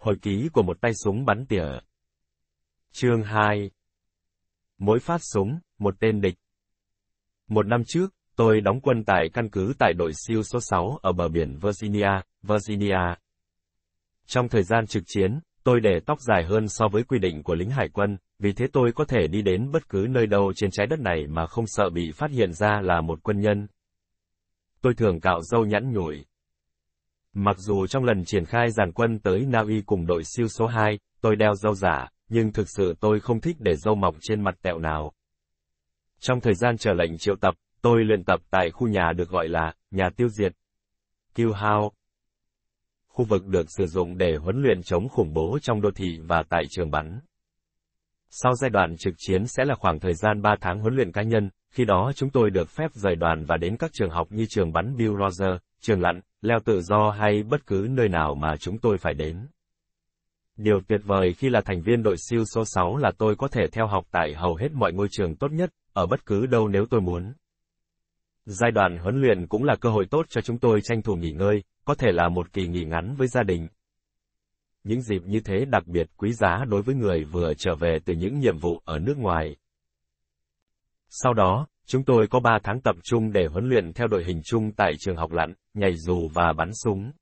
Hồi ký của một tay súng bắn tỉa. Chương 2 Mỗi phát súng, một tên địch. Một năm trước, tôi đóng quân tại căn cứ tại đội siêu số 6 ở bờ biển Virginia, Virginia. Trong thời gian trực chiến, tôi để tóc dài hơn so với quy định của lính hải quân, vì thế tôi có thể đi đến bất cứ nơi đâu trên trái đất này mà không sợ bị phát hiện ra là một quân nhân. Tôi thường cạo râu nhẵn nhủi. Mặc dù trong lần triển khai giàn quân tới Na Uy cùng đội siêu số 2, tôi đeo râu giả, nhưng thực sự tôi không thích để râu mọc trên mặt tẹo nào. Trong thời gian chờ lệnh triệu tập, tôi luyện tập tại khu nhà được gọi là nhà tiêu diệt. Kill House. Khu vực được sử dụng để huấn luyện chống khủng bố trong đô thị và tại trường bắn. Sau giai đoạn trực chiến sẽ là khoảng thời gian 3 tháng huấn luyện cá nhân, khi đó chúng tôi được phép rời đoàn và đến các trường học như trường bắn Bill Roger, trường lặn, leo tự do hay bất cứ nơi nào mà chúng tôi phải đến. Điều tuyệt vời khi là thành viên đội siêu số 6 là tôi có thể theo học tại hầu hết mọi ngôi trường tốt nhất, ở bất cứ đâu nếu tôi muốn. Giai đoạn huấn luyện cũng là cơ hội tốt cho chúng tôi tranh thủ nghỉ ngơi, có thể là một kỳ nghỉ ngắn với gia đình. Những dịp như thế đặc biệt quý giá đối với người vừa trở về từ những nhiệm vụ ở nước ngoài. Sau đó, chúng tôi có 3 tháng tập trung để huấn luyện theo đội hình chung tại trường học lặn, nhảy dù và bắn súng.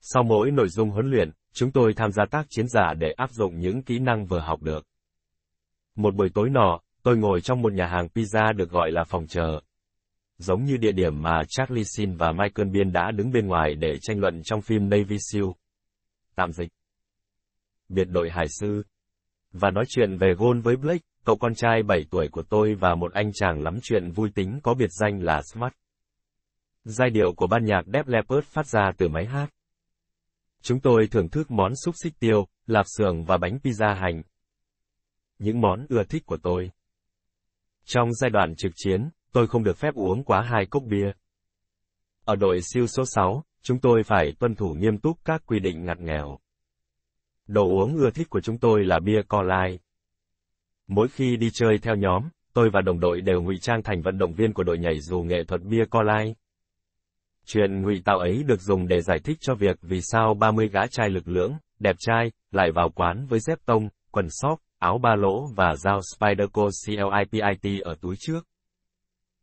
Sau mỗi nội dung huấn luyện, chúng tôi tham gia tác chiến giả để áp dụng những kỹ năng vừa học được. Một buổi tối nọ, tôi ngồi trong một nhà hàng pizza được gọi là phòng chờ. Giống như địa điểm mà Charlie Sheen và Michael Biên đã đứng bên ngoài để tranh luận trong phim Navy SEAL. Tạm dịch. Biệt đội hải sư. Và nói chuyện về gôn với Blake, cậu con trai 7 tuổi của tôi và một anh chàng lắm chuyện vui tính có biệt danh là Smart. Giai điệu của ban nhạc Def Leppard phát ra từ máy hát. Chúng tôi thưởng thức món xúc xích tiêu, lạp xưởng và bánh pizza hành. Những món ưa thích của tôi. Trong giai đoạn trực chiến, tôi không được phép uống quá hai cốc bia. Ở đội siêu số 6, chúng tôi phải tuân thủ nghiêm túc các quy định ngặt nghèo. Đồ uống ưa thích của chúng tôi là bia co lai. Mỗi khi đi chơi theo nhóm, tôi và đồng đội đều ngụy trang thành vận động viên của đội nhảy dù nghệ thuật bia co lai. Chuyện ngụy tạo ấy được dùng để giải thích cho việc vì sao 30 gã trai lực lưỡng, đẹp trai, lại vào quán với dép tông, quần sóc, áo ba lỗ và dao Spyderco CLIPIT ở túi trước.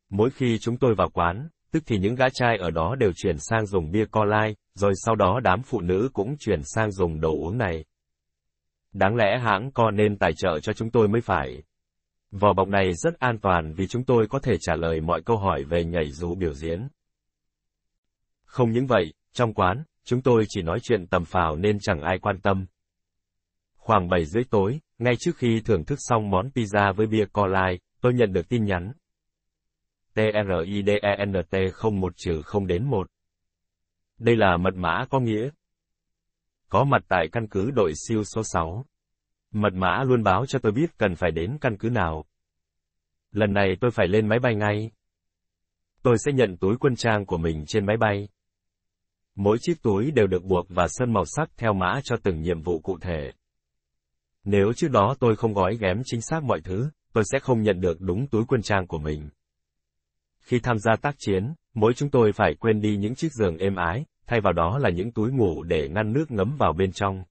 Mỗi khi chúng tôi vào quán, tức thì những gã trai ở đó đều chuyển sang dùng bia co lai, rồi sau đó đám phụ nữ cũng chuyển sang dùng đồ uống này. Đáng lẽ hãng co nên tài trợ cho chúng tôi mới phải. Vỏ bọc này rất an toàn vì chúng tôi có thể trả lời mọi câu hỏi về nhảy dù biểu diễn. Không những vậy, trong quán, chúng tôi chỉ nói chuyện tầm phào nên chẳng ai quan tâm. Khoảng 7 rưỡi tối, ngay trước khi thưởng thức xong món pizza với bia colai, tôi nhận được tin nhắn. TRIDENT không một trừ không đến một. Đây là mật mã có nghĩa. Có mặt tại căn cứ đội siêu số 6. Mật mã luôn báo cho tôi biết cần phải đến căn cứ nào. Lần này tôi phải lên máy bay ngay. Tôi sẽ nhận túi quân trang của mình trên máy bay. Mỗi chiếc túi đều được buộc và sơn màu sắc theo mã cho từng nhiệm vụ cụ thể. Nếu trước đó tôi không gói ghém chính xác mọi thứ, tôi sẽ không nhận được đúng túi quân trang của mình. Khi tham gia tác chiến, mỗi chúng tôi phải quên đi những chiếc giường êm ái, thay vào đó là những túi ngủ để ngăn nước ngấm vào bên trong.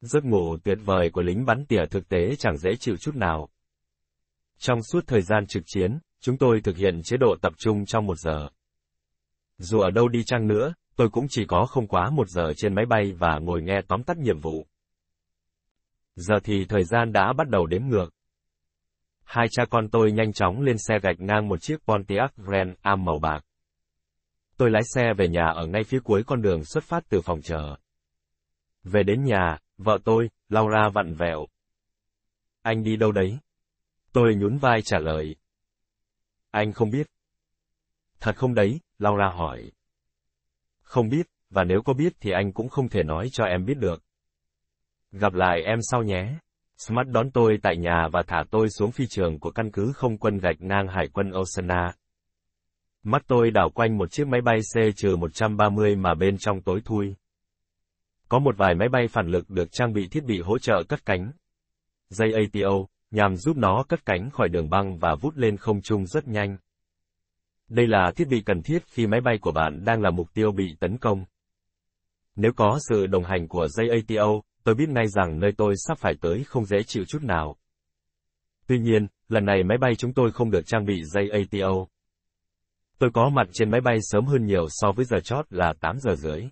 Giấc ngủ tuyệt vời của lính bắn tỉa thực tế chẳng dễ chịu chút nào. Trong suốt thời gian trực chiến, chúng tôi thực hiện chế độ tập trung trong một giờ. Dù ở đâu đi chăng nữa, tôi cũng chỉ có không quá một giờ trên máy bay và ngồi nghe tóm tắt nhiệm vụ. Giờ thì thời gian đã bắt đầu đếm ngược. Hai cha con tôi nhanh chóng lên xe gạch ngang một chiếc Pontiac Grand Am màu bạc. Tôi lái xe về nhà ở ngay phía cuối con đường xuất phát từ phòng chờ. Về đến nhà, vợ tôi, Laura vặn vẹo. Anh đi đâu đấy? Tôi nhún vai trả lời. Anh không biết. Thật không đấy, Laura hỏi. Không biết, và nếu có biết thì anh cũng không thể nói cho em biết được. Gặp lại em sau nhé. Smart đón tôi tại nhà và thả tôi xuống phi trường của căn cứ không quân gạch ngang hải quân Osana. Mắt tôi đảo quanh một chiếc máy bay C-130 mà bên trong tối thui. Có một vài máy bay phản lực được trang bị thiết bị hỗ trợ cất cánh. Dây ATO, nhằm giúp nó cất cánh khỏi đường băng và vút lên không trung rất nhanh. Đây là thiết bị cần thiết khi máy bay của bạn đang là mục tiêu bị tấn công. Nếu có sự đồng hành của dây ATO, tôi biết ngay rằng nơi tôi sắp phải tới không dễ chịu chút nào. Tuy nhiên, lần này máy bay chúng tôi không được trang bị dây ATO. Tôi có mặt trên máy bay sớm hơn nhiều so với giờ chót là 8 giờ rưỡi.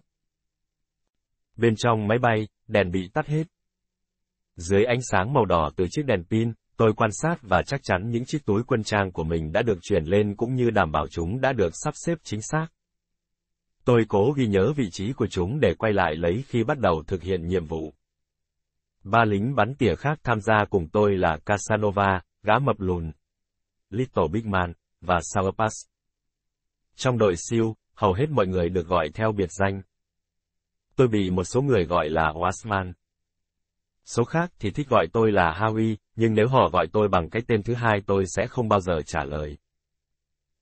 Bên trong máy bay, đèn bị tắt hết. Dưới ánh sáng màu đỏ từ chiếc đèn pin, tôi quan sát và chắc chắn những chiếc túi quân trang của mình đã được chuyển lên cũng như đảm bảo chúng đã được sắp xếp chính xác. Tôi cố ghi nhớ vị trí của chúng để quay lại lấy khi bắt đầu thực hiện nhiệm vụ. Ba lính bắn tỉa khác tham gia cùng tôi là Casanova, gã mập lùn, Little Big Man, và Sourpass. Trong đội siêu, hầu hết mọi người được gọi theo biệt danh. Tôi bị một số người gọi là Wasman. Số khác thì thích gọi tôi là Howie, nhưng nếu họ gọi tôi bằng cái tên thứ hai tôi sẽ không bao giờ trả lời.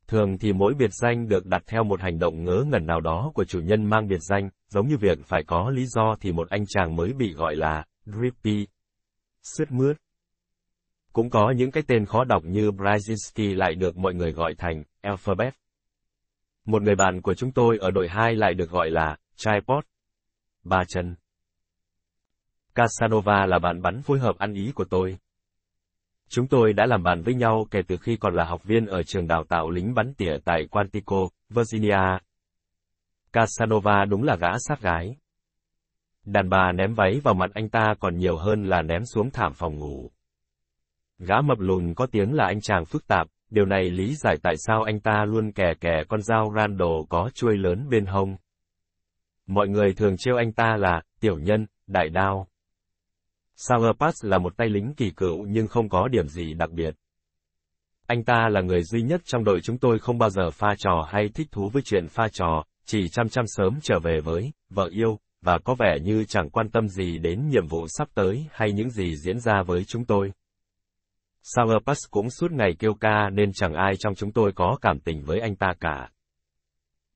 Thường thì mỗi biệt danh được đặt theo một hành động ngớ ngẩn nào đó của chủ nhân mang biệt danh, giống như việc phải có lý do thì một anh chàng mới bị gọi là Drippy. Sướt mướt. Cũng có những cái tên khó đọc như Brzezinski lại được mọi người gọi thành Alphabet. Một người bạn của chúng tôi ở đội 2 lại được gọi là Tripod. Ba chân. Casanova là bạn bắn phối hợp ăn ý của tôi. Chúng tôi đã làm bạn với nhau kể từ khi còn là học viên ở trường đào tạo lính bắn tỉa tại Quantico, Virginia. Casanova đúng là gã sát gái. Đàn bà ném váy vào mặt anh ta còn nhiều hơn là ném xuống thảm phòng ngủ. Gã mập lùn có tiếng là anh chàng phức tạp, điều này lý giải tại sao anh ta luôn kè kè con dao Randall có chuôi lớn bên hông. Mọi người thường trêu anh ta là, tiểu nhân, đại đao. Sourpass là một tay lính kỳ cựu nhưng không có điểm gì đặc biệt. Anh ta là người duy nhất trong đội chúng tôi không bao giờ pha trò hay thích thú với chuyện pha trò, chỉ chăm chăm sớm trở về với vợ yêu, và có vẻ như chẳng quan tâm gì đến nhiệm vụ sắp tới hay những gì diễn ra với chúng tôi. Sourpass cũng suốt ngày kêu ca nên chẳng ai trong chúng tôi có cảm tình với anh ta cả.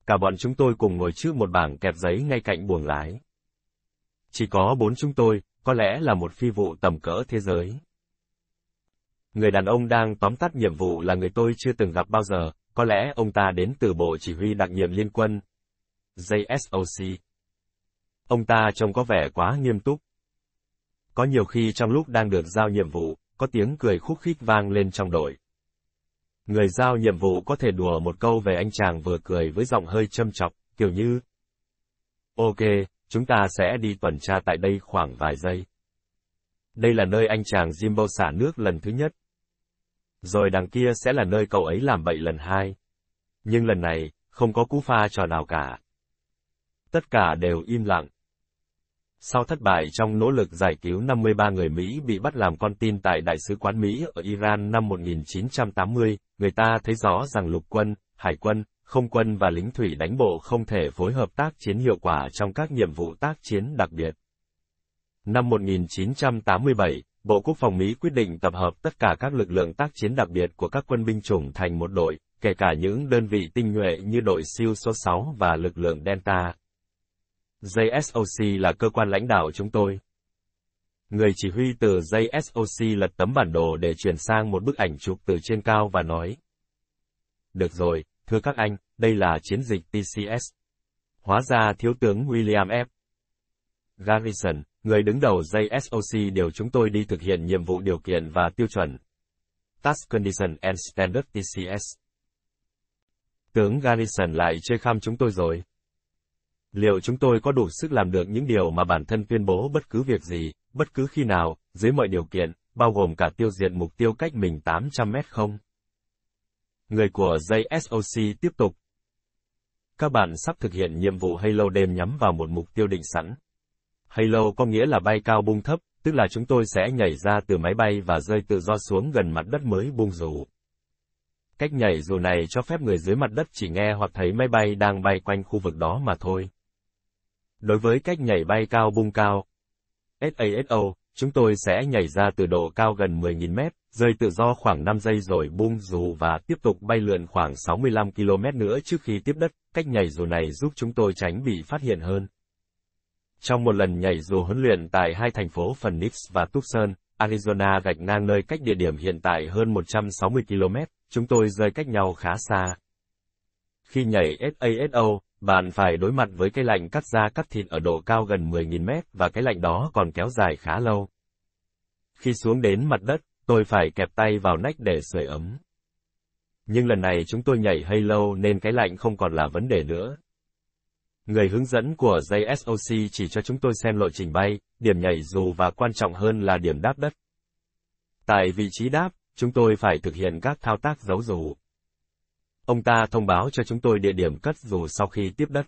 Cả bọn chúng tôi cùng ngồi trước một bảng kẹp giấy ngay cạnh buồng lái. Chỉ có bốn chúng tôi, có lẽ là một phi vụ tầm cỡ thế giới. Người đàn ông đang tóm tắt nhiệm vụ là người tôi chưa từng gặp bao giờ, có lẽ ông ta đến từ Bộ Chỉ huy đặc nhiệm liên quân. JSOC. Ông ta trông có vẻ quá nghiêm túc. Có nhiều khi trong lúc đang được giao nhiệm vụ, có tiếng cười khúc khích vang lên trong đội. Người giao nhiệm vụ có thể đùa một câu về anh chàng vừa cười với giọng hơi châm chọc, kiểu như Ok, chúng ta sẽ đi tuần tra tại đây khoảng vài giây. Đây là nơi anh chàng Jimbo xả nước lần thứ nhất. Rồi đằng kia sẽ là nơi cậu ấy làm bậy lần hai. Nhưng lần này, không có cú pha trò nào cả. Tất cả đều im lặng. Sau thất bại trong nỗ lực giải cứu 53 người Mỹ bị bắt làm con tin tại Đại sứ quán Mỹ ở Iran năm 1980, người ta thấy rõ rằng lục quân, hải quân, không quân và lính thủy đánh bộ không thể phối hợp tác chiến hiệu quả trong các nhiệm vụ tác chiến đặc biệt. Năm 1987, Bộ Quốc phòng Mỹ quyết định tập hợp tất cả các lực lượng tác chiến đặc biệt của các quân binh chủng thành một đội, kể cả những đơn vị tinh nhuệ như đội siêu số 6 và lực lượng Delta. JSOC là cơ quan lãnh đạo chúng tôi. Người chỉ huy từ JSOC lật tấm bản đồ để chuyển sang một bức ảnh chụp từ trên cao và nói. Được rồi, thưa các anh, đây là chiến dịch TCS. Hóa ra thiếu tướng William F. Garrison, người đứng đầu JSOC điều chúng tôi đi thực hiện nhiệm vụ điều kiện và tiêu chuẩn. Task Condition and Standard TCS. Tướng Garrison lại chơi khăm chúng tôi rồi. Liệu chúng tôi có đủ sức làm được những điều mà bản thân tuyên bố bất cứ việc gì, bất cứ khi nào, dưới mọi điều kiện, bao gồm cả tiêu diệt mục tiêu cách mình 800 mét không? Người của JSOC tiếp tục. Các bạn sắp thực hiện nhiệm vụ Halo đêm nhắm vào một mục tiêu định sẵn. Halo có nghĩa là bay cao bung thấp, tức là chúng tôi sẽ nhảy ra từ máy bay và rơi tự do xuống gần mặt đất mới bung dù. Cách nhảy dù này cho phép người dưới mặt đất chỉ nghe hoặc thấy máy bay đang bay quanh khu vực đó mà thôi. Đối với cách nhảy bay cao bung cao, SASO, chúng tôi sẽ nhảy ra từ độ cao gần 10.000 mét, rơi tự do khoảng 5 giây rồi bung dù và tiếp tục bay lượn khoảng 65 km nữa trước khi tiếp đất. Cách nhảy dù này giúp chúng tôi tránh bị phát hiện hơn. Trong một lần nhảy dù huấn luyện tại hai thành phố Phoenix và Tucson, Arizona gạch ngang nơi cách địa điểm hiện tại hơn 160 km, chúng tôi rơi cách nhau khá xa. Khi nhảy SASO, bạn phải đối mặt với cái lạnh cắt da cắt thịt ở độ cao gần 10.000 mét và cái lạnh đó còn kéo dài khá lâu. Khi xuống đến mặt đất, tôi phải kẹp tay vào nách để sưởi ấm. Nhưng lần này chúng tôi nhảy hơi lâu nên cái lạnh không còn là vấn đề nữa. Người hướng dẫn của JSOC chỉ cho chúng tôi xem lộ trình bay, điểm nhảy dù và quan trọng hơn là điểm đáp đất. Tại vị trí đáp, chúng tôi phải thực hiện các thao tác giấu dù. Ông ta thông báo cho chúng tôi địa điểm cất dù sau khi tiếp đất.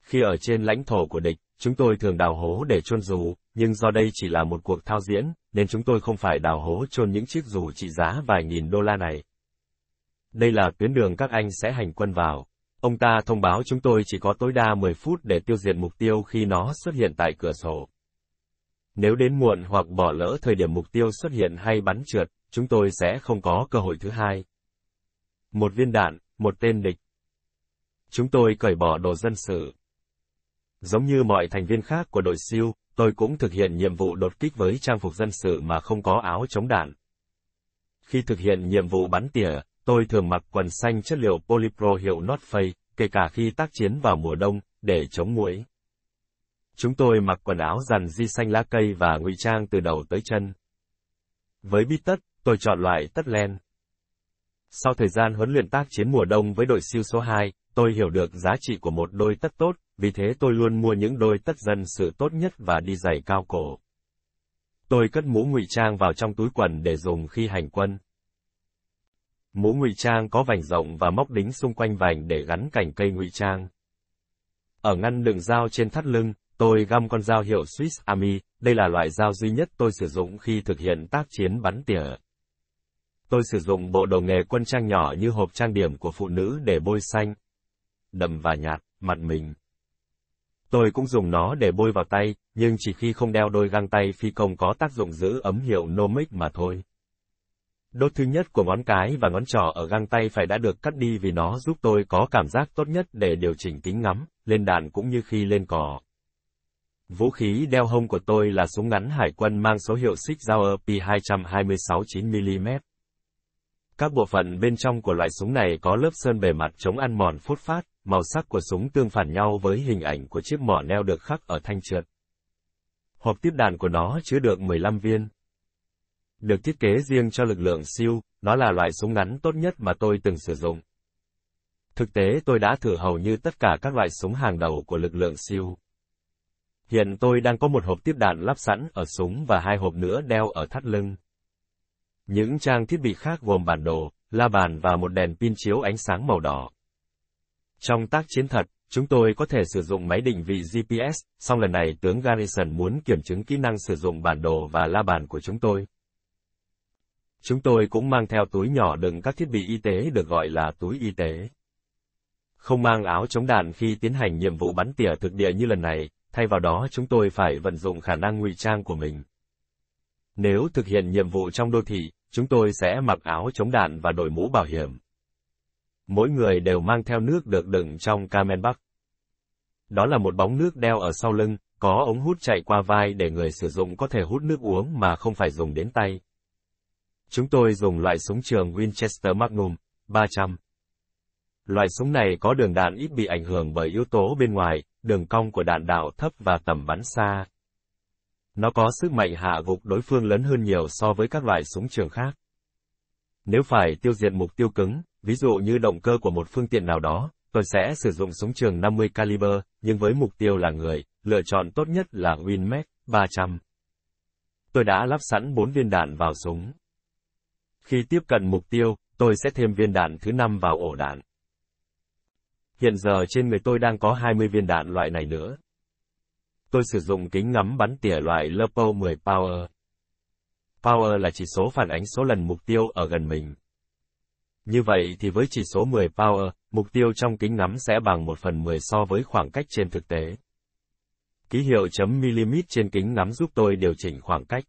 Khi ở trên lãnh thổ của địch, chúng tôi thường đào hố để chôn dù, nhưng do đây chỉ là một cuộc thao diễn, nên chúng tôi không phải đào hố chôn những chiếc dù trị giá vài nghìn đô la này. Đây là tuyến đường các anh sẽ hành quân vào. Ông ta thông báo chúng tôi chỉ có tối đa 10 phút để tiêu diệt mục tiêu khi nó xuất hiện tại cửa sổ. Nếu đến muộn hoặc bỏ lỡ thời điểm mục tiêu xuất hiện hay bắn trượt, chúng tôi sẽ không có cơ hội thứ hai. Một viên đạn, một tên địch. Chúng tôi cởi bỏ đồ dân sự. Giống như mọi thành viên khác của đội siêu, tôi cũng thực hiện nhiệm vụ đột kích với trang phục dân sự mà không có áo chống đạn. Khi thực hiện nhiệm vụ bắn tỉa, tôi thường mặc quần xanh chất liệu polypro hiệu North Face, kể cả khi tác chiến vào mùa đông, để chống muỗi. Chúng tôi mặc quần áo dằn di xanh lá cây và ngụy trang từ đầu tới chân. Với bít tất, tôi chọn loại tất len. Sau thời gian huấn luyện tác chiến mùa đông với đội siêu số 2, tôi hiểu được giá trị của một đôi tất tốt, vì thế tôi luôn mua những đôi tất dân sự tốt nhất và đi giày cao cổ. Tôi cất mũ ngụy trang vào trong túi quần để dùng khi hành quân. Mũ ngụy trang có vành rộng và móc đính xung quanh vành để gắn cành cây ngụy trang. Ở ngăn đựng dao trên thắt lưng, tôi găm con dao hiệu Swiss Army, đây là loại dao duy nhất tôi sử dụng khi thực hiện tác chiến bắn tỉa. Tôi sử dụng bộ đồ nghề quân trang nhỏ như hộp trang điểm của phụ nữ để bôi xanh, đậm và nhạt, mặt mình. Tôi cũng dùng nó để bôi vào tay, nhưng chỉ khi không đeo đôi găng tay phi công có tác dụng giữ ấm hiệu Nomic mà thôi. Đốt thứ nhất của ngón cái và ngón trỏ ở găng tay phải đã được cắt đi vì nó giúp tôi có cảm giác tốt nhất để điều chỉnh kính ngắm, lên đạn cũng như khi lên cỏ. Vũ khí đeo hông của tôi là súng ngắn hải quân mang số hiệu Sig Sauer P226 9mm. Các bộ phận bên trong của loại súng này có lớp sơn bề mặt chống ăn mòn phốt phát, màu sắc của súng tương phản nhau với hình ảnh của chiếc mỏ neo được khắc ở thanh trượt. Hộp tiếp đạn của nó chứa được 15 viên. Được thiết kế riêng cho lực lượng siêu, nó là loại súng ngắn tốt nhất mà tôi từng sử dụng. Thực tế tôi đã thử hầu như tất cả các loại súng hàng đầu của lực lượng siêu. Hiện tôi đang có một hộp tiếp đạn lắp sẵn ở súng và hai hộp nữa đeo ở thắt lưng. Những trang thiết bị khác gồm bản đồ, la bàn và một đèn pin chiếu ánh sáng màu đỏ. Trong tác chiến thật, chúng tôi có thể sử dụng máy định vị GPS, song lần này tướng Garrison muốn kiểm chứng kỹ năng sử dụng bản đồ và la bàn của chúng tôi. Chúng tôi cũng mang theo túi nhỏ đựng các thiết bị y tế được gọi là túi y tế. Không mang áo chống đạn khi tiến hành nhiệm vụ bắn tỉa thực địa như lần này, thay vào đó chúng tôi phải vận dụng khả năng ngụy trang của mình. Nếu thực hiện nhiệm vụ trong đô thị, chúng tôi sẽ mặc áo chống đạn và đội mũ bảo hiểm. Mỗi người đều mang theo nước được đựng trong Camenbach. Đó là một bóng nước đeo ở sau lưng, có ống hút chạy qua vai để người sử dụng có thể hút nước uống mà không phải dùng đến tay. Chúng tôi dùng loại súng trường Winchester Magnum 300. Loại súng này có đường đạn ít bị ảnh hưởng bởi yếu tố bên ngoài, đường cong của đạn đạo thấp và tầm bắn xa. Nó có sức mạnh hạ gục đối phương lớn hơn nhiều so với các loại súng trường khác. Nếu phải tiêu diệt mục tiêu cứng, ví dụ như động cơ của một phương tiện nào đó, tôi sẽ sử dụng súng trường 50 caliber, nhưng với mục tiêu là người, lựa chọn tốt nhất là Winmec 300. Tôi đã lắp sẵn 4 viên đạn vào súng. Khi tiếp cận mục tiêu, tôi sẽ thêm viên đạn thứ năm vào ổ đạn. Hiện giờ trên người tôi đang có 20 viên đạn loại này nữa. Tôi sử dụng kính ngắm bắn tỉa loại Lepo 10 Power. Power là chỉ số phản ánh số lần mục tiêu ở gần mình. Như vậy thì với chỉ số 10 Power, mục tiêu trong kính ngắm sẽ bằng 1 phần 10 so với khoảng cách trên thực tế. Ký hiệu chấm mm trên kính ngắm giúp tôi điều chỉnh khoảng cách.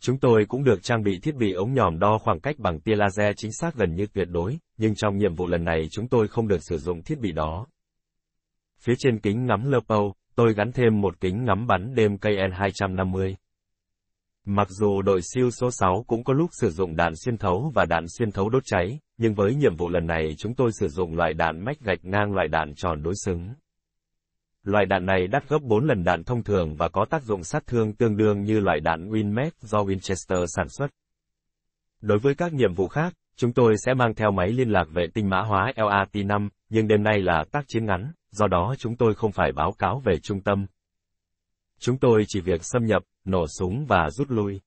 Chúng tôi cũng được trang bị thiết bị ống nhòm đo khoảng cách bằng tia laser chính xác gần như tuyệt đối, nhưng trong nhiệm vụ lần này chúng tôi không được sử dụng thiết bị đó. Phía trên kính ngắm Lepo, tôi gắn thêm một kính ngắm bắn đêm KN250. Mặc dù đội siêu số 6 cũng có lúc sử dụng đạn xuyên thấu và đạn xuyên thấu đốt cháy, nhưng với nhiệm vụ lần này chúng tôi sử dụng loại đạn mách gạch ngang loại đạn tròn đối xứng. Loại đạn này đắt gấp 4 lần đạn thông thường và có tác dụng sát thương tương đương như loại đạn Winmec do Winchester sản xuất. Đối với các nhiệm vụ khác, chúng tôi sẽ mang theo máy liên lạc vệ tinh mã hóa LAT-5, nhưng đêm nay là tác chiến ngắn, do đó chúng tôi không phải báo cáo về trung tâm. Chúng tôi chỉ việc xâm nhập, nổ súng và rút lui.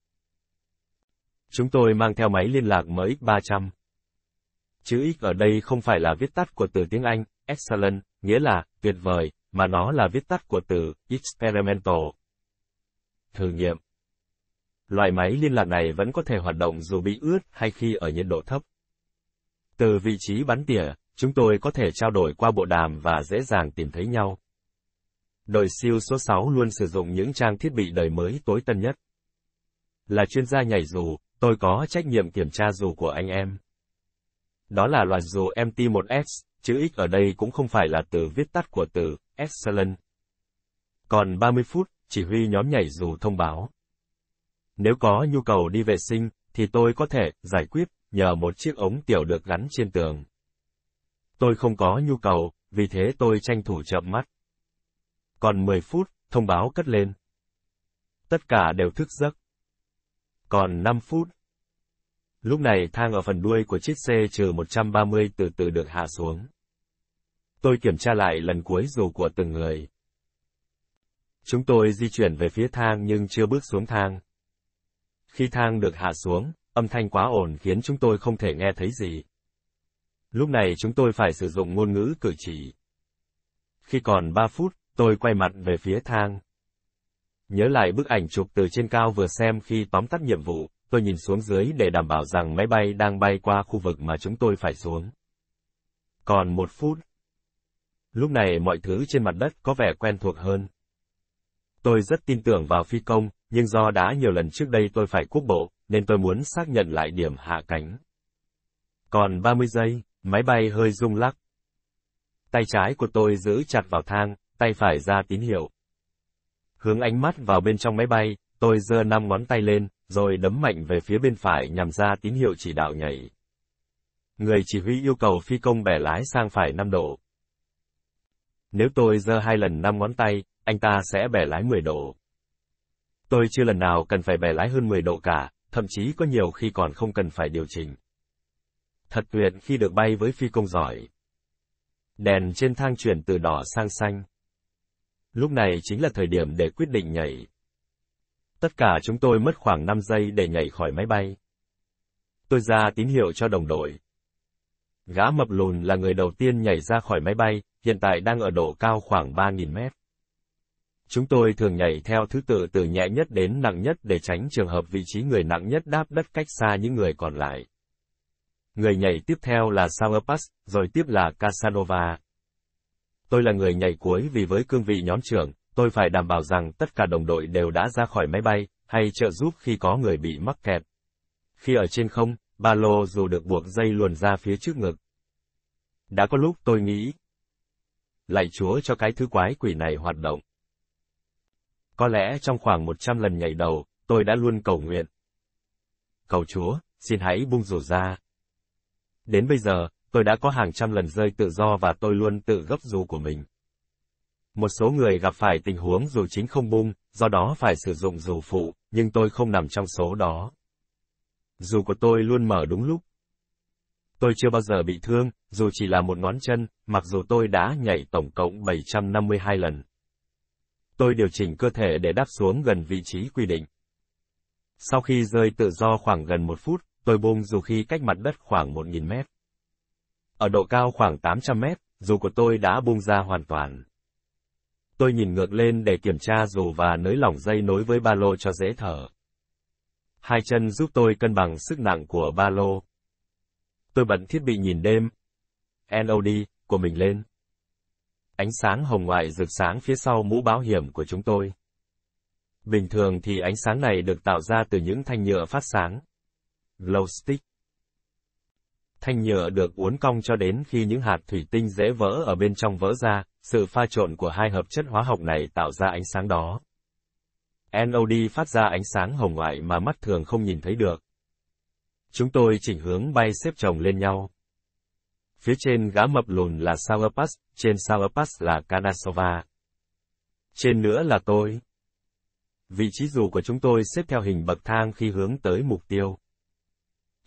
Chúng tôi mang theo máy liên lạc MX300. Chữ X ở đây không phải là viết tắt của từ tiếng Anh, excellent, nghĩa là tuyệt vời, mà nó là viết tắt của từ experimental. Thử nghiệm. Loại máy liên lạc này vẫn có thể hoạt động dù bị ướt hay khi ở nhiệt độ thấp. Từ vị trí bắn tỉa, chúng tôi có thể trao đổi qua bộ đàm và dễ dàng tìm thấy nhau. Đội siêu số 6 luôn sử dụng những trang thiết bị đời mới tối tân nhất. Là chuyên gia nhảy dù, tôi có trách nhiệm kiểm tra dù của anh em. Đó là loạt dù MT1S, chữ X ở đây cũng không phải là từ viết tắt của từ Excellent. Còn 30 phút, chỉ huy nhóm nhảy dù thông báo. Nếu có nhu cầu đi vệ sinh, thì tôi có thể giải quyết nhờ một chiếc ống tiểu được gắn trên tường. Tôi không có nhu cầu, vì thế tôi tranh thủ chậm mắt. Còn 10 phút, thông báo cất lên. Tất cả đều thức giấc. Còn 5 phút. Lúc này thang ở phần đuôi của chiếc xe trừ 130 từ từ được hạ xuống. Tôi kiểm tra lại lần cuối dù của từng người. Chúng tôi di chuyển về phía thang nhưng chưa bước xuống thang. Khi thang được hạ xuống, âm thanh quá ồn khiến chúng tôi không thể nghe thấy gì. Lúc này chúng tôi phải sử dụng ngôn ngữ cử chỉ. Khi còn 3 phút, tôi quay mặt về phía thang. Nhớ lại bức ảnh chụp từ trên cao vừa xem khi tóm tắt nhiệm vụ, tôi nhìn xuống dưới để đảm bảo rằng máy bay đang bay qua khu vực mà chúng tôi phải xuống. Còn một phút. Lúc này mọi thứ trên mặt đất có vẻ quen thuộc hơn. Tôi rất tin tưởng vào phi công, nhưng do đã nhiều lần trước đây tôi phải quốc bộ, nên tôi muốn xác nhận lại điểm hạ cánh. Còn 30 giây, máy bay hơi rung lắc. Tay trái của tôi giữ chặt vào thang, tay phải ra tín hiệu. Hướng ánh mắt vào bên trong máy bay, tôi giơ năm ngón tay lên, rồi đấm mạnh về phía bên phải nhằm ra tín hiệu chỉ đạo nhảy. Người chỉ huy yêu cầu phi công bẻ lái sang phải 5 độ. Nếu tôi giơ hai lần năm ngón tay, anh ta sẽ bẻ lái 10 độ. Tôi chưa lần nào cần phải bẻ lái hơn 10 độ cả, thậm chí có nhiều khi còn không cần phải điều chỉnh. Thật tuyệt khi được bay với phi công giỏi. Đèn trên thang chuyển từ đỏ sang xanh. Lúc này chính là thời điểm để quyết định nhảy. Tất cả chúng tôi mất khoảng 5 giây để nhảy khỏi máy bay. Tôi ra tín hiệu cho đồng đội. Gã mập lùn là người đầu tiên nhảy ra khỏi máy bay, hiện tại đang ở độ cao khoảng 3.000 mét. Chúng tôi thường nhảy theo thứ tự từ nhẹ nhất đến nặng nhất để tránh trường hợp vị trí người nặng nhất đáp đất cách xa những người còn lại. Người nhảy tiếp theo là Sauerpass, rồi tiếp là Casanova. Tôi là người nhảy cuối vì với cương vị nhóm trưởng, tôi phải đảm bảo rằng tất cả đồng đội đều đã ra khỏi máy bay, hay trợ giúp khi có người bị mắc kẹt. Khi ở trên không, ba lô dù được buộc dây luồn ra phía trước ngực. Đã có lúc tôi nghĩ, lạy chúa cho cái thứ quái quỷ này hoạt động. Có lẽ trong khoảng 100 lần nhảy đầu, tôi đã luôn cầu nguyện. Cầu Chúa, xin hãy bung rủ ra. Đến bây giờ, tôi đã có hàng trăm lần rơi tự do và tôi luôn tự gấp dù của mình. Một số người gặp phải tình huống dù chính không bung, do đó phải sử dụng dù phụ, nhưng tôi không nằm trong số đó. Dù của tôi luôn mở đúng lúc. Tôi chưa bao giờ bị thương, dù chỉ là một ngón chân, mặc dù tôi đã nhảy tổng cộng 752 lần. Tôi điều chỉnh cơ thể để đáp xuống gần vị trí quy định. Sau khi rơi tự do khoảng gần một phút, tôi bung dù khi cách mặt đất khoảng 1.000 mét. Ở độ cao khoảng 800 mét, dù của tôi đã bung ra hoàn toàn. Tôi nhìn ngược lên để kiểm tra dù và nới lỏng dây nối với ba lô cho dễ thở. Hai chân giúp tôi cân bằng sức nặng của ba lô. Tôi bật thiết bị nhìn đêm, NOD, của mình lên. Ánh sáng hồng ngoại rực sáng phía sau mũ bảo hiểm của chúng tôi. Bình thường thì ánh sáng này được tạo ra từ những thanh nhựa phát sáng. Glow stick. Thanh nhựa được uốn cong cho đến khi những hạt thủy tinh dễ vỡ ở bên trong vỡ ra, sự pha trộn của hai hợp chất hóa học này tạo ra ánh sáng đó. NOD phát ra ánh sáng hồng ngoại mà mắt thường không nhìn thấy được. Chúng tôi chỉnh hướng bay xếp chồng lên nhau. Phía trên gã mập lùn là Sourpass, trên Sourpass là Kanasova. Trên nữa là tôi. Vị trí dù của chúng tôi xếp theo hình bậc thang khi hướng tới mục tiêu.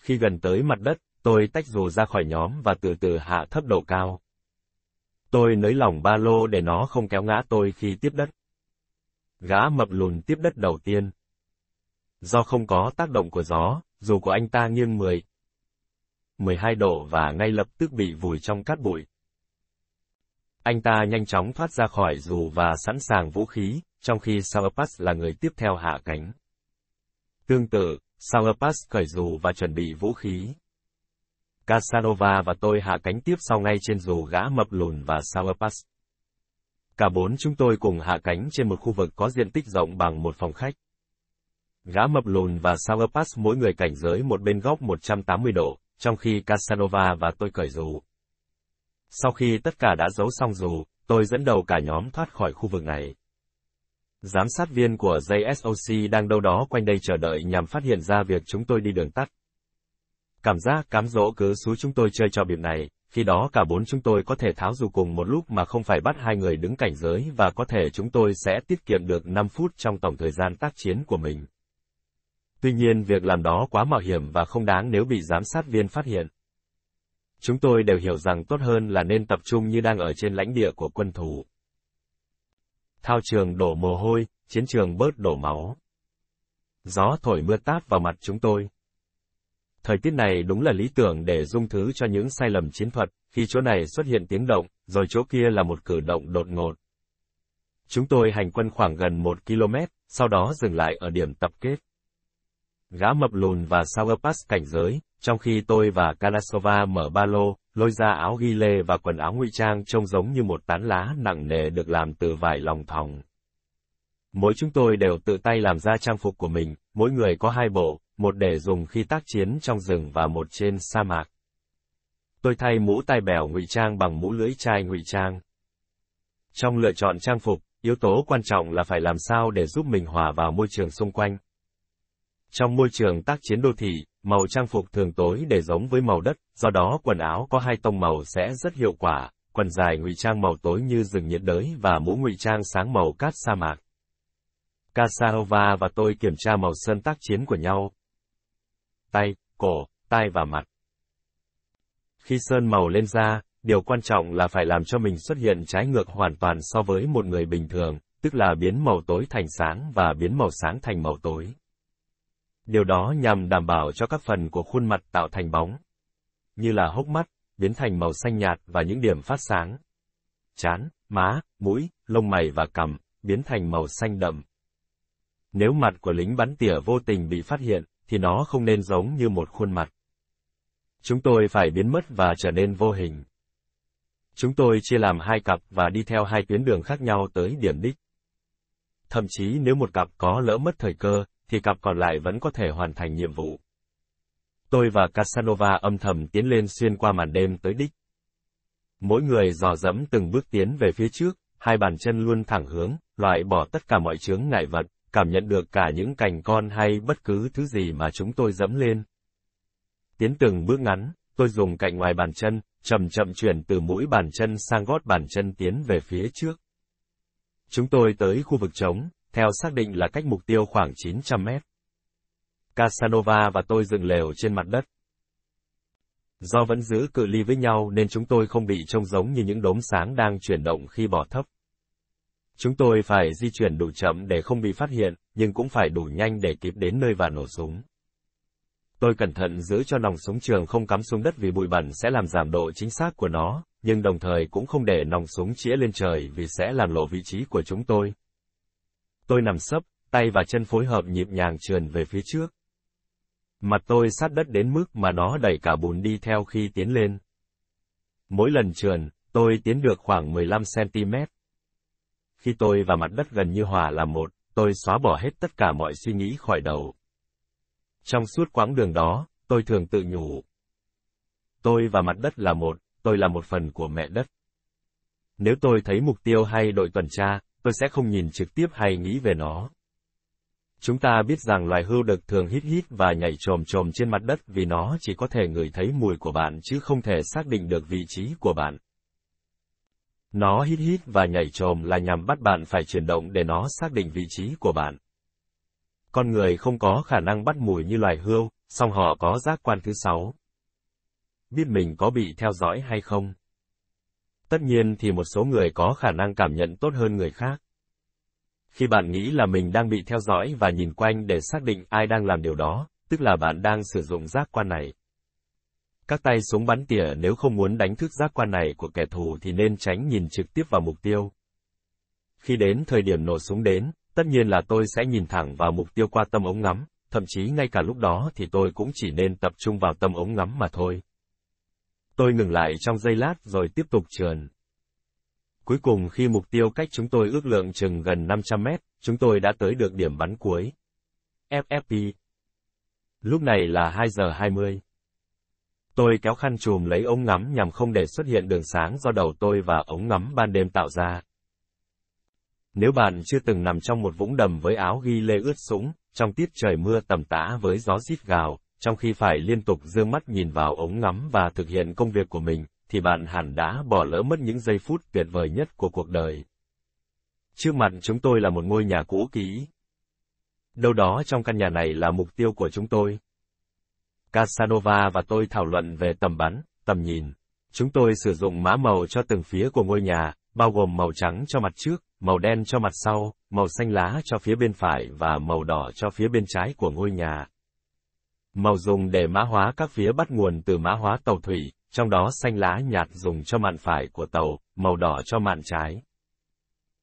Khi gần tới mặt đất, tôi tách dù ra khỏi nhóm và từ từ hạ thấp độ cao. Tôi nới lỏng ba lô để nó không kéo ngã tôi khi tiếp đất. Gã mập lùn tiếp đất đầu tiên. Do không có tác động của gió, dù của anh ta nghiêng 10, 12 độ và ngay lập tức bị vùi trong cát bụi. Anh ta nhanh chóng thoát ra khỏi dù và sẵn sàng vũ khí, trong khi Sauerpass là người tiếp theo hạ cánh. Tương tự, Sauerpass cởi dù và chuẩn bị vũ khí. Casanova và tôi hạ cánh tiếp sau ngay trên dù gã mập lùn và Sauerpass. Cả bốn chúng tôi cùng hạ cánh trên một khu vực có diện tích rộng bằng một phòng khách. Gã mập lùn và Sauerpass mỗi người cảnh giới một bên góc 180 độ, trong khi Casanova và tôi cởi dù. Sau khi tất cả đã giấu xong dù, tôi dẫn đầu cả nhóm thoát khỏi khu vực này. Giám sát viên của JSOC đang đâu đó quanh đây chờ đợi nhằm phát hiện ra việc chúng tôi đi đường tắt. Cảm giác cám dỗ cứ xúi chúng tôi chơi trò bịp này, khi đó cả bốn chúng tôi có thể tháo dù cùng một lúc mà không phải bắt hai người đứng cảnh giới và có thể chúng tôi sẽ tiết kiệm được 5 phút trong tổng thời gian tác chiến của mình. Tuy nhiên việc làm đó quá mạo hiểm và không đáng nếu bị giám sát viên phát hiện. Chúng tôi đều hiểu rằng tốt hơn là nên tập trung như đang ở trên lãnh địa của quân thủ. Thao trường đổ mồ hôi, chiến trường bớt đổ máu. Gió thổi mưa táp vào mặt chúng tôi. Thời tiết này đúng là lý tưởng để dung thứ cho những sai lầm chiến thuật, khi chỗ này xuất hiện tiếng động, rồi chỗ kia là một cử động đột ngột. Chúng tôi hành quân khoảng gần một km, sau đó dừng lại ở điểm tập kết. Gã mập lùn và Sauerpass cảnh giới, trong khi tôi và Kalasova mở ba lô, lôi ra áo ghi lê và quần áo ngụy trang trông giống như một tán lá nặng nề được làm từ vải lòng thòng. Mỗi chúng tôi đều tự tay làm ra trang phục của mình, mỗi người có hai bộ, một để dùng khi tác chiến trong rừng và một trên sa mạc. Tôi thay mũ tai bèo ngụy trang bằng mũ lưỡi chai ngụy trang. Trong lựa chọn trang phục, yếu tố quan trọng là phải làm sao để giúp mình hòa vào môi trường xung quanh. Trong môi trường tác chiến đô thị, màu trang phục thường tối để giống với màu đất, do đó quần áo có hai tông màu sẽ rất hiệu quả, quần dài ngụy trang màu tối như rừng nhiệt đới và mũ ngụy trang sáng màu cát sa mạc. Casanova và tôi kiểm tra màu sơn tác chiến của nhau. Tay, cổ, tai và mặt. Khi sơn màu lên da, điều quan trọng là phải làm cho mình xuất hiện trái ngược hoàn toàn so với một người bình thường, tức là biến màu tối thành sáng và biến màu sáng thành màu tối. Điều đó nhằm đảm bảo cho các phần của khuôn mặt tạo thành bóng, như là hốc mắt, biến thành màu xanh nhạt và những điểm phát sáng. Chán, má, mũi, lông mày và cằm, biến thành màu xanh đậm. Nếu mặt của lính bắn tỉa vô tình bị phát hiện, thì nó không nên giống như một khuôn mặt. Chúng tôi phải biến mất và trở nên vô hình. Chúng tôi chia làm hai cặp và đi theo hai tuyến đường khác nhau tới điểm đích. Thậm chí nếu một cặp có lỡ mất thời cơ, thì cặp còn lại vẫn có thể hoàn thành nhiệm vụ. Tôi và Casanova âm thầm tiến lên xuyên qua màn đêm tới đích. Mỗi người dò dẫm từng bước tiến về phía trước, hai bàn chân luôn thẳng hướng, loại bỏ tất cả mọi chướng ngại vật, cảm nhận được cả những cành con hay bất cứ thứ gì mà chúng tôi dẫm lên. Tiến từng bước ngắn, tôi dùng cạnh ngoài bàn chân, chậm chậm chuyển từ mũi bàn chân sang gót bàn chân tiến về phía trước. Chúng tôi tới khu vực trống, theo xác định là cách mục tiêu khoảng 900 mét. Casanova và tôi dựng lều trên mặt đất. Do vẫn giữ cự ly với nhau nên chúng tôi không bị trông giống như những đốm sáng đang chuyển động khi bỏ thấp. Chúng tôi phải di chuyển đủ chậm để không bị phát hiện, nhưng cũng phải đủ nhanh để kịp đến nơi và nổ súng. Tôi cẩn thận giữ cho nòng súng trường không cắm xuống đất vì bụi bẩn sẽ làm giảm độ chính xác của nó, nhưng đồng thời cũng không để nòng súng chĩa lên trời vì sẽ làm lộ vị trí của chúng tôi. Tôi nằm sấp, tay và chân phối hợp nhịp nhàng trườn về phía trước. Mặt tôi sát đất đến mức mà nó đẩy cả bùn đi theo khi tiến lên. Mỗi lần trườn, tôi tiến được khoảng 15cm. Khi tôi và mặt đất gần như hòa là một, tôi xóa bỏ hết tất cả mọi suy nghĩ khỏi đầu. Trong suốt quãng đường đó, tôi thường tự nhủ. Tôi và mặt đất là một, tôi là một phần của mẹ đất. Nếu tôi thấy mục tiêu hay đội tuần tra, tôi sẽ không nhìn trực tiếp hay nghĩ về nó. Chúng ta biết rằng loài hươu đực thường hít hít và nhảy trồm trồm trên mặt đất vì nó chỉ có thể ngửi thấy mùi của bạn chứ không thể xác định được vị trí của bạn. Nó hít hít và nhảy trồm là nhằm bắt bạn phải chuyển động để nó xác định vị trí của bạn. Con người không có khả năng bắt mùi như loài hươu, song họ có giác quan thứ sáu. Biết mình có bị theo dõi hay không? Tất nhiên thì một số người có khả năng cảm nhận tốt hơn người khác. Khi bạn nghĩ là mình đang bị theo dõi và nhìn quanh để xác định ai đang làm điều đó, tức là bạn đang sử dụng giác quan này. Các tay súng bắn tỉa nếu không muốn đánh thức giác quan này của kẻ thù thì nên tránh nhìn trực tiếp vào mục tiêu. Khi đến thời điểm nổ súng đến, tất nhiên là tôi sẽ nhìn thẳng vào mục tiêu qua tâm ống ngắm, thậm chí ngay cả lúc đó thì tôi cũng chỉ nên tập trung vào tâm ống ngắm mà thôi. Tôi ngừng lại trong giây lát rồi tiếp tục trườn. Cuối cùng khi mục tiêu cách chúng tôi ước lượng chừng gần 500 mét, chúng tôi đã tới được điểm bắn cuối. FFP. Lúc này là 2 giờ 20. Tôi kéo khăn chùm lấy ống ngắm nhằm không để xuất hiện đường sáng do đầu tôi và ống ngắm ban đêm tạo ra. Nếu bạn chưa từng nằm trong một vũng đầm với áo ghi lê ướt sũng, trong tiết trời mưa tầm tã với gió rít gào, trong khi phải liên tục dương mắt nhìn vào ống ngắm và thực hiện công việc của mình, thì bạn hẳn đã bỏ lỡ mất những giây phút tuyệt vời nhất của cuộc đời. Trước mặt chúng tôi là một ngôi nhà cũ kỹ. Đâu đó trong căn nhà này là mục tiêu của chúng tôi. Casanova và tôi thảo luận về tầm bắn, tầm nhìn. Chúng tôi sử dụng mã màu cho từng phía của ngôi nhà, bao gồm màu trắng cho mặt trước, màu đen cho mặt sau, màu xanh lá cho phía bên phải và màu đỏ cho phía bên trái của ngôi nhà. Màu dùng để mã hóa các phía bắt nguồn từ mã hóa tàu thủy, trong đó xanh lá nhạt dùng cho mạn phải của tàu, màu đỏ cho mạn trái.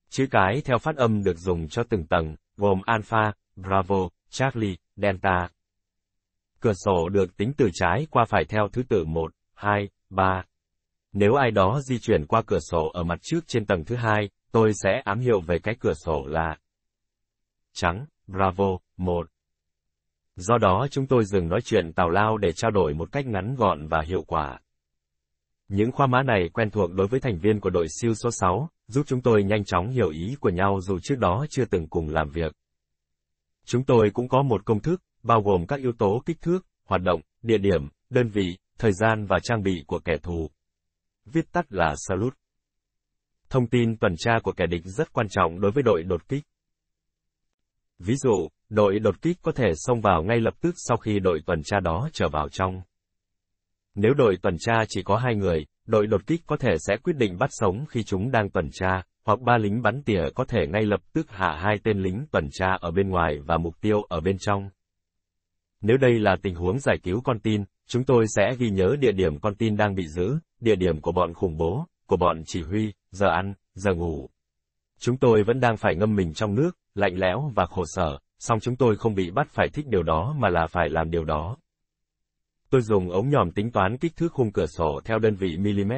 Chữ cái theo phát âm được dùng cho từng tầng, gồm Alpha, Bravo, Charlie, Delta. Cửa sổ được tính từ trái qua phải theo thứ tự 1, 2, 3. Nếu ai đó di chuyển qua cửa sổ ở mặt trước trên tầng thứ hai, tôi sẽ ám hiệu về cái cửa sổ là trắng, Bravo, 1. Do đó chúng tôi dừng nói chuyện tào lao để trao đổi một cách ngắn gọn và hiệu quả. Những khoa mã này quen thuộc đối với thành viên của đội siêu số 6, giúp chúng tôi nhanh chóng hiểu ý của nhau dù trước đó chưa từng cùng làm việc. Chúng tôi cũng có một công thức, bao gồm các yếu tố kích thước, hoạt động, địa điểm, đơn vị, thời gian và trang bị của kẻ thù. Viết tắt là Salute. Thông tin tuần tra của kẻ địch rất quan trọng đối với đội đột kích. Ví dụ, đội đột kích có thể xông vào ngay lập tức sau khi đội tuần tra đó trở vào trong. Nếu đội tuần tra chỉ có hai người, đội đột kích có thể sẽ quyết định bắt sống khi chúng đang tuần tra, hoặc ba lính bắn tỉa có thể ngay lập tức hạ hai tên lính tuần tra ở bên ngoài và mục tiêu ở bên trong. Nếu đây là tình huống giải cứu con tin, chúng tôi sẽ ghi nhớ địa điểm con tin đang bị giữ, địa điểm của bọn khủng bố, của bọn chỉ huy, giờ ăn, giờ ngủ. Chúng tôi vẫn đang phải ngâm mình trong nước, lạnh lẽo và khổ sở, song chúng tôi không bị bắt phải thích điều đó mà là phải làm điều đó. Tôi dùng ống nhòm tính toán kích thước khung cửa sổ theo đơn vị mm.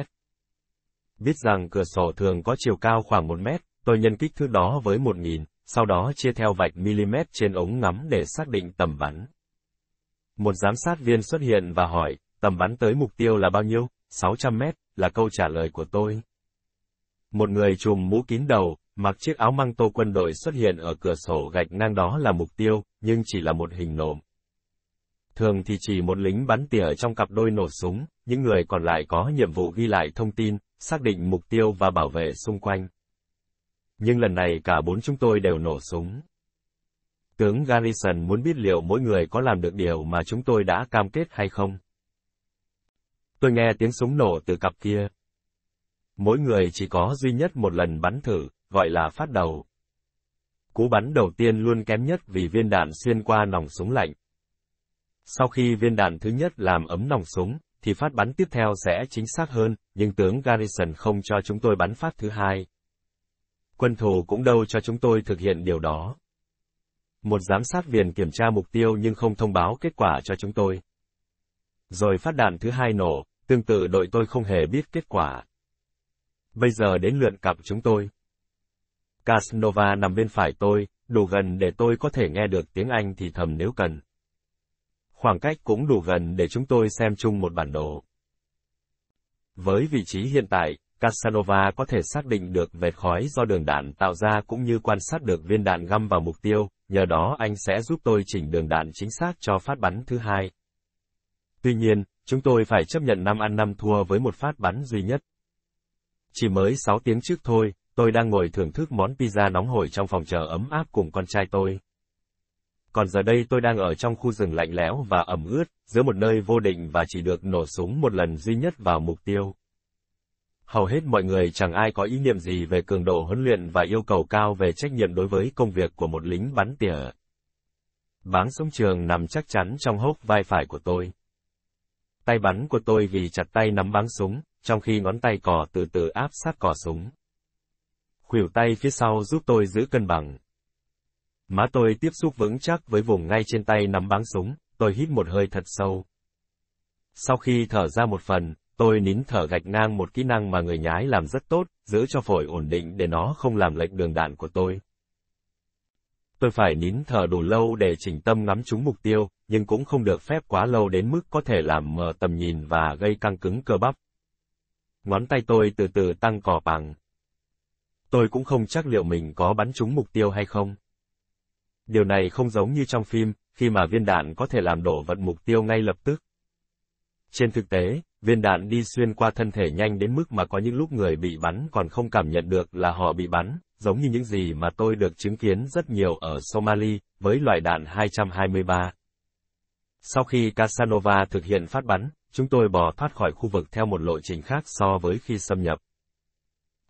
Biết rằng cửa sổ thường có chiều cao khoảng 1 mét, tôi nhân kích thước đó với 1000, sau đó chia theo vạch mm trên ống ngắm để xác định tầm bắn. Một giám sát viên xuất hiện và hỏi, tầm bắn tới mục tiêu là bao nhiêu? 600 mét, là câu trả lời của tôi. Một người trùm mũ kín đầu, mặc chiếc áo măng tô quân đội xuất hiện ở cửa sổ gạch ngang đó là mục tiêu, nhưng chỉ là một hình nộm. Thường thì chỉ một lính bắn tỉa trong cặp đôi nổ súng, những người còn lại có nhiệm vụ ghi lại thông tin, xác định mục tiêu và bảo vệ xung quanh. Nhưng lần này cả bốn chúng tôi đều nổ súng. Tướng Garrison muốn biết liệu mỗi người có làm được điều mà chúng tôi đã cam kết hay không. Tôi nghe tiếng súng nổ từ cặp kia. Mỗi người chỉ có duy nhất một lần bắn thử, gọi là phát đầu. Cú bắn đầu tiên luôn kém nhất vì viên đạn xuyên qua nòng súng lạnh. Sau khi viên đạn thứ nhất làm ấm nòng súng, thì phát bắn tiếp theo sẽ chính xác hơn, nhưng tướng Garrison không cho chúng tôi bắn phát thứ hai. Quân thù cũng đâu cho chúng tôi thực hiện điều đó. Một giám sát viên kiểm tra mục tiêu nhưng không thông báo kết quả cho chúng tôi. Rồi phát đạn thứ hai nổ, tương tự đội tôi không hề biết kết quả. Bây giờ đến lượt cặp chúng tôi. Casanova nằm bên phải tôi, đủ gần để tôi có thể nghe được tiếng Anh thì thầm nếu cần. Khoảng cách cũng đủ gần để chúng tôi xem chung một bản đồ. Với vị trí hiện tại, Casanova có thể xác định được vệt khói do đường đạn tạo ra cũng như quan sát được viên đạn găm vào mục tiêu, nhờ đó anh sẽ giúp tôi chỉnh đường đạn chính xác cho phát bắn thứ hai. Tuy nhiên, chúng tôi phải chấp nhận năm ăn năm thua với một phát bắn duy nhất. Chỉ mới 6 tiếng trước thôi, tôi đang ngồi thưởng thức món pizza nóng hổi trong phòng chờ ấm áp cùng con trai tôi. Còn giờ đây tôi đang ở trong khu rừng lạnh lẽo và ẩm ướt, giữa một nơi vô định và chỉ được nổ súng một lần duy nhất vào mục tiêu. Hầu hết mọi người chẳng ai có ý niệm gì về cường độ huấn luyện và yêu cầu cao về trách nhiệm đối với công việc của một lính bắn tỉa. Báng súng trường nằm chắc chắn trong hốc vai phải của tôi. Tay bắn của tôi vì chặt tay nắm báng súng, trong khi ngón tay cò từ từ áp sát cò súng. Khuỷu tay phía sau giúp tôi giữ cân bằng. Má tôi tiếp xúc vững chắc với vùng ngay trên tay nắm báng súng, tôi hít một hơi thật sâu. Sau khi thở ra một phần, tôi nín thở gạch ngang một kỹ năng mà người nhái làm rất tốt, giữ cho phổi ổn định để nó không làm lệch đường đạn của tôi. Tôi phải nín thở đủ lâu để chỉnh tâm ngắm trúng mục tiêu, nhưng cũng không được phép quá lâu đến mức có thể làm mờ tầm nhìn và gây căng cứng cơ bắp. Ngón tay tôi từ từ tăng cò bằng. Tôi cũng không chắc liệu mình có bắn trúng mục tiêu hay không. Điều này không giống như trong phim, khi mà viên đạn có thể làm đổ vật mục tiêu ngay lập tức. Trên thực tế, viên đạn đi xuyên qua thân thể nhanh đến mức mà có những lúc người bị bắn còn không cảm nhận được là họ bị bắn, giống như những gì mà tôi được chứng kiến rất nhiều ở Somali, với loại đạn 223. Sau khi Casanova thực hiện phát bắn, chúng tôi bỏ thoát khỏi khu vực theo một lộ trình khác so với khi xâm nhập.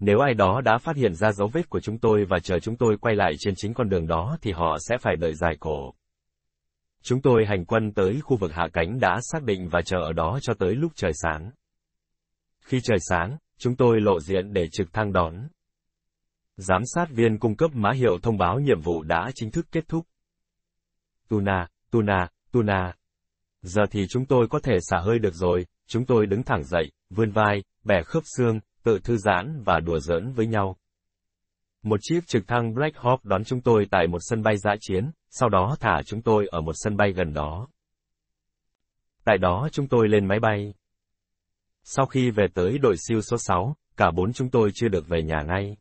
Nếu ai đó đã phát hiện ra dấu vết của chúng tôi và chờ chúng tôi quay lại trên chính con đường đó thì họ sẽ phải đợi dài cổ. Chúng tôi hành quân tới khu vực hạ cánh đã xác định và chờ ở đó cho tới lúc trời sáng. Khi trời sáng, chúng tôi lộ diện để trực thăng đón. Giám sát viên cung cấp mã hiệu thông báo nhiệm vụ đã chính thức kết thúc. Tuna, Tuna, Tuna. Giờ thì chúng tôi có thể xả hơi được rồi, chúng tôi đứng thẳng dậy, vươn vai, bẻ khớp xương, tự thư giãn và đùa giỡn với nhau. Một chiếc trực thăng Black Hawk đón chúng tôi tại một sân bay giã chiến, sau đó thả chúng tôi ở một sân bay gần đó. Tại đó chúng tôi lên máy bay. Sau khi về tới đội siêu số 6, cả bốn chúng tôi chưa được về nhà ngay.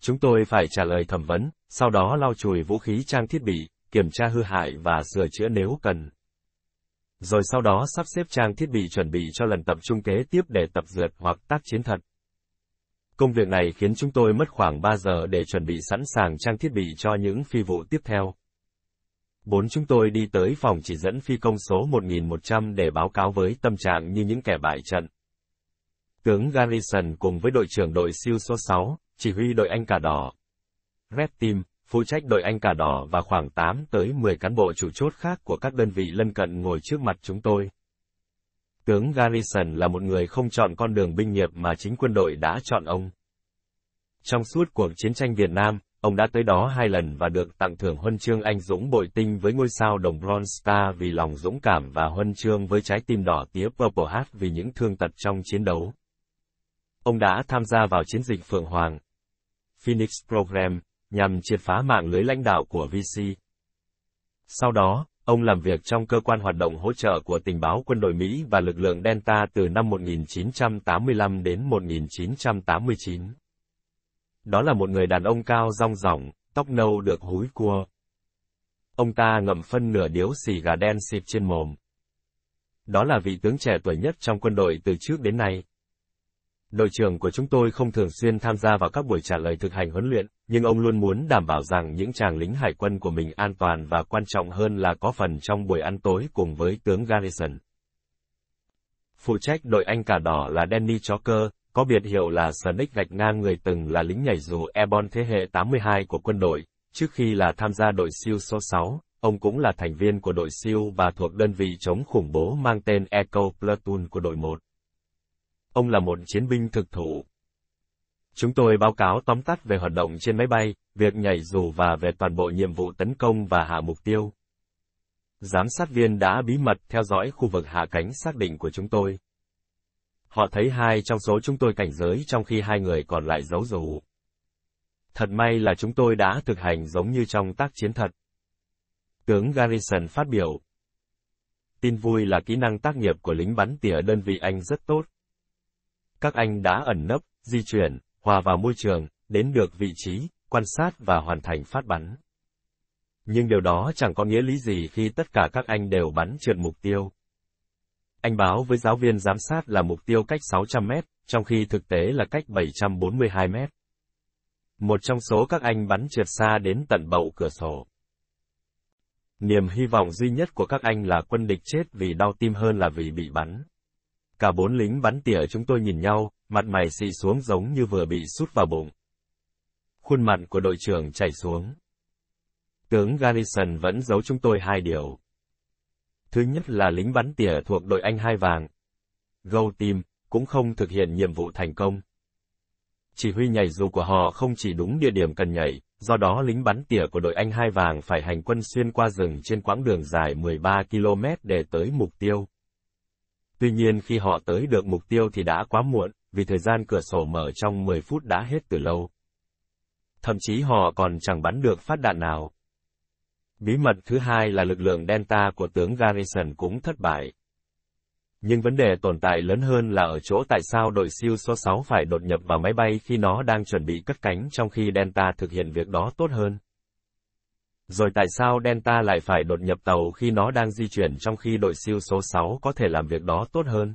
Chúng tôi phải trả lời thẩm vấn, sau đó lau chùi vũ khí trang thiết bị, kiểm tra hư hại và sửa chữa nếu cần. Rồi sau đó sắp xếp trang thiết bị chuẩn bị cho lần tập trung kế tiếp để tập dượt hoặc tác chiến thật. Công việc này khiến chúng tôi mất khoảng 3 giờ để chuẩn bị sẵn sàng trang thiết bị cho những phi vụ tiếp theo. Bốn chúng tôi đi tới phòng chỉ dẫn phi công số 1100 để báo cáo với tâm trạng như những kẻ bại trận. Tướng Garrison cùng với đội trưởng đội siêu số 6, chỉ huy đội Anh cả Đỏ. Red Team, phụ trách đội Anh cả Đỏ và khoảng 8 tới 10 cán bộ chủ chốt khác của các đơn vị lân cận ngồi trước mặt chúng tôi. Tướng Garrison là một người không chọn con đường binh nghiệp mà chính quân đội đã chọn ông. Trong suốt cuộc chiến tranh Việt Nam, ông đã tới đó hai lần và được tặng thưởng huân chương anh dũng bội tinh với ngôi sao đồng Bronze Star vì lòng dũng cảm và huân chương với trái tim đỏ tía Purple Heart vì những thương tật trong chiến đấu. Ông đã tham gia vào chiến dịch Phượng Hoàng, Phoenix Program, nhằm triệt phá mạng lưới lãnh đạo của VC. Sau đó, Ông làm việc trong cơ quan hoạt động hỗ trợ của tình báo quân đội Mỹ và lực lượng Delta từ năm 1985 đến 1989. Đó là một người đàn ông cao rong ròng, tóc nâu được húi cua. Ông ta ngậm phân nửa điếu xì gà đen xịp trên mồm. Đó là vị tướng trẻ tuổi nhất trong quân đội từ trước đến nay. Đội trưởng của chúng tôi không thường xuyên tham gia vào các buổi trả lời thực hành huấn luyện, nhưng ông luôn muốn đảm bảo rằng những chàng lính hải quân của mình an toàn và quan trọng hơn là có phần trong buổi ăn tối cùng với tướng Garrison. Phụ trách đội Anh cả Đỏ là Danny Choker, có biệt hiệu là Snake gạch ngang người từng là lính nhảy dù Airborne thế hệ 82 của quân đội, trước khi là tham gia đội siêu số 6, ông cũng là thành viên của đội siêu và thuộc đơn vị chống khủng bố mang tên Echo Platoon của đội 1. Ông là một chiến binh thực thụ. Chúng tôi báo cáo tóm tắt về hoạt động trên máy bay, việc nhảy dù và về toàn bộ nhiệm vụ tấn công và hạ mục tiêu. Giám sát viên đã bí mật theo dõi khu vực hạ cánh xác định của chúng tôi. Họ thấy hai trong số chúng tôi cảnh giới trong khi hai người còn lại giấu dù. Thật may là chúng tôi đã thực hành giống như trong tác chiến thật. Tướng Garrison phát biểu. Tin vui là kỹ năng tác nghiệp của lính bắn tỉa đơn vị Anh rất tốt các anh đã ẩn nấp, di chuyển, hòa vào môi trường, đến được vị trí, quan sát và hoàn thành phát bắn. Nhưng điều đó chẳng có nghĩa lý gì khi tất cả các anh đều bắn trượt mục tiêu. Anh báo với giáo viên giám sát là mục tiêu cách 600 mét, trong khi thực tế là cách 742 mét. Một trong số các anh bắn trượt xa đến tận bậu cửa sổ. Niềm hy vọng duy nhất của các anh là quân địch chết vì đau tim hơn là vì bị bắn. Cả bốn lính bắn tỉa chúng tôi nhìn nhau, mặt mày xị xuống giống như vừa bị sút vào bụng. Khuôn mặt của đội trưởng chảy xuống. Tướng Garrison vẫn giấu chúng tôi hai điều. Thứ nhất là lính bắn tỉa thuộc đội Anh hai vàng. gâu Team cũng không thực hiện nhiệm vụ thành công. Chỉ huy nhảy dù của họ không chỉ đúng địa điểm cần nhảy, do đó lính bắn tỉa của đội Anh hai vàng phải hành quân xuyên qua rừng trên quãng đường dài 13 km để tới mục tiêu. Tuy nhiên khi họ tới được mục tiêu thì đã quá muộn, vì thời gian cửa sổ mở trong 10 phút đã hết từ lâu. Thậm chí họ còn chẳng bắn được phát đạn nào. Bí mật thứ hai là lực lượng Delta của tướng Garrison cũng thất bại. Nhưng vấn đề tồn tại lớn hơn là ở chỗ tại sao đội siêu số 6 phải đột nhập vào máy bay khi nó đang chuẩn bị cất cánh trong khi Delta thực hiện việc đó tốt hơn. Rồi tại sao Delta lại phải đột nhập tàu khi nó đang di chuyển trong khi đội siêu số 6 có thể làm việc đó tốt hơn?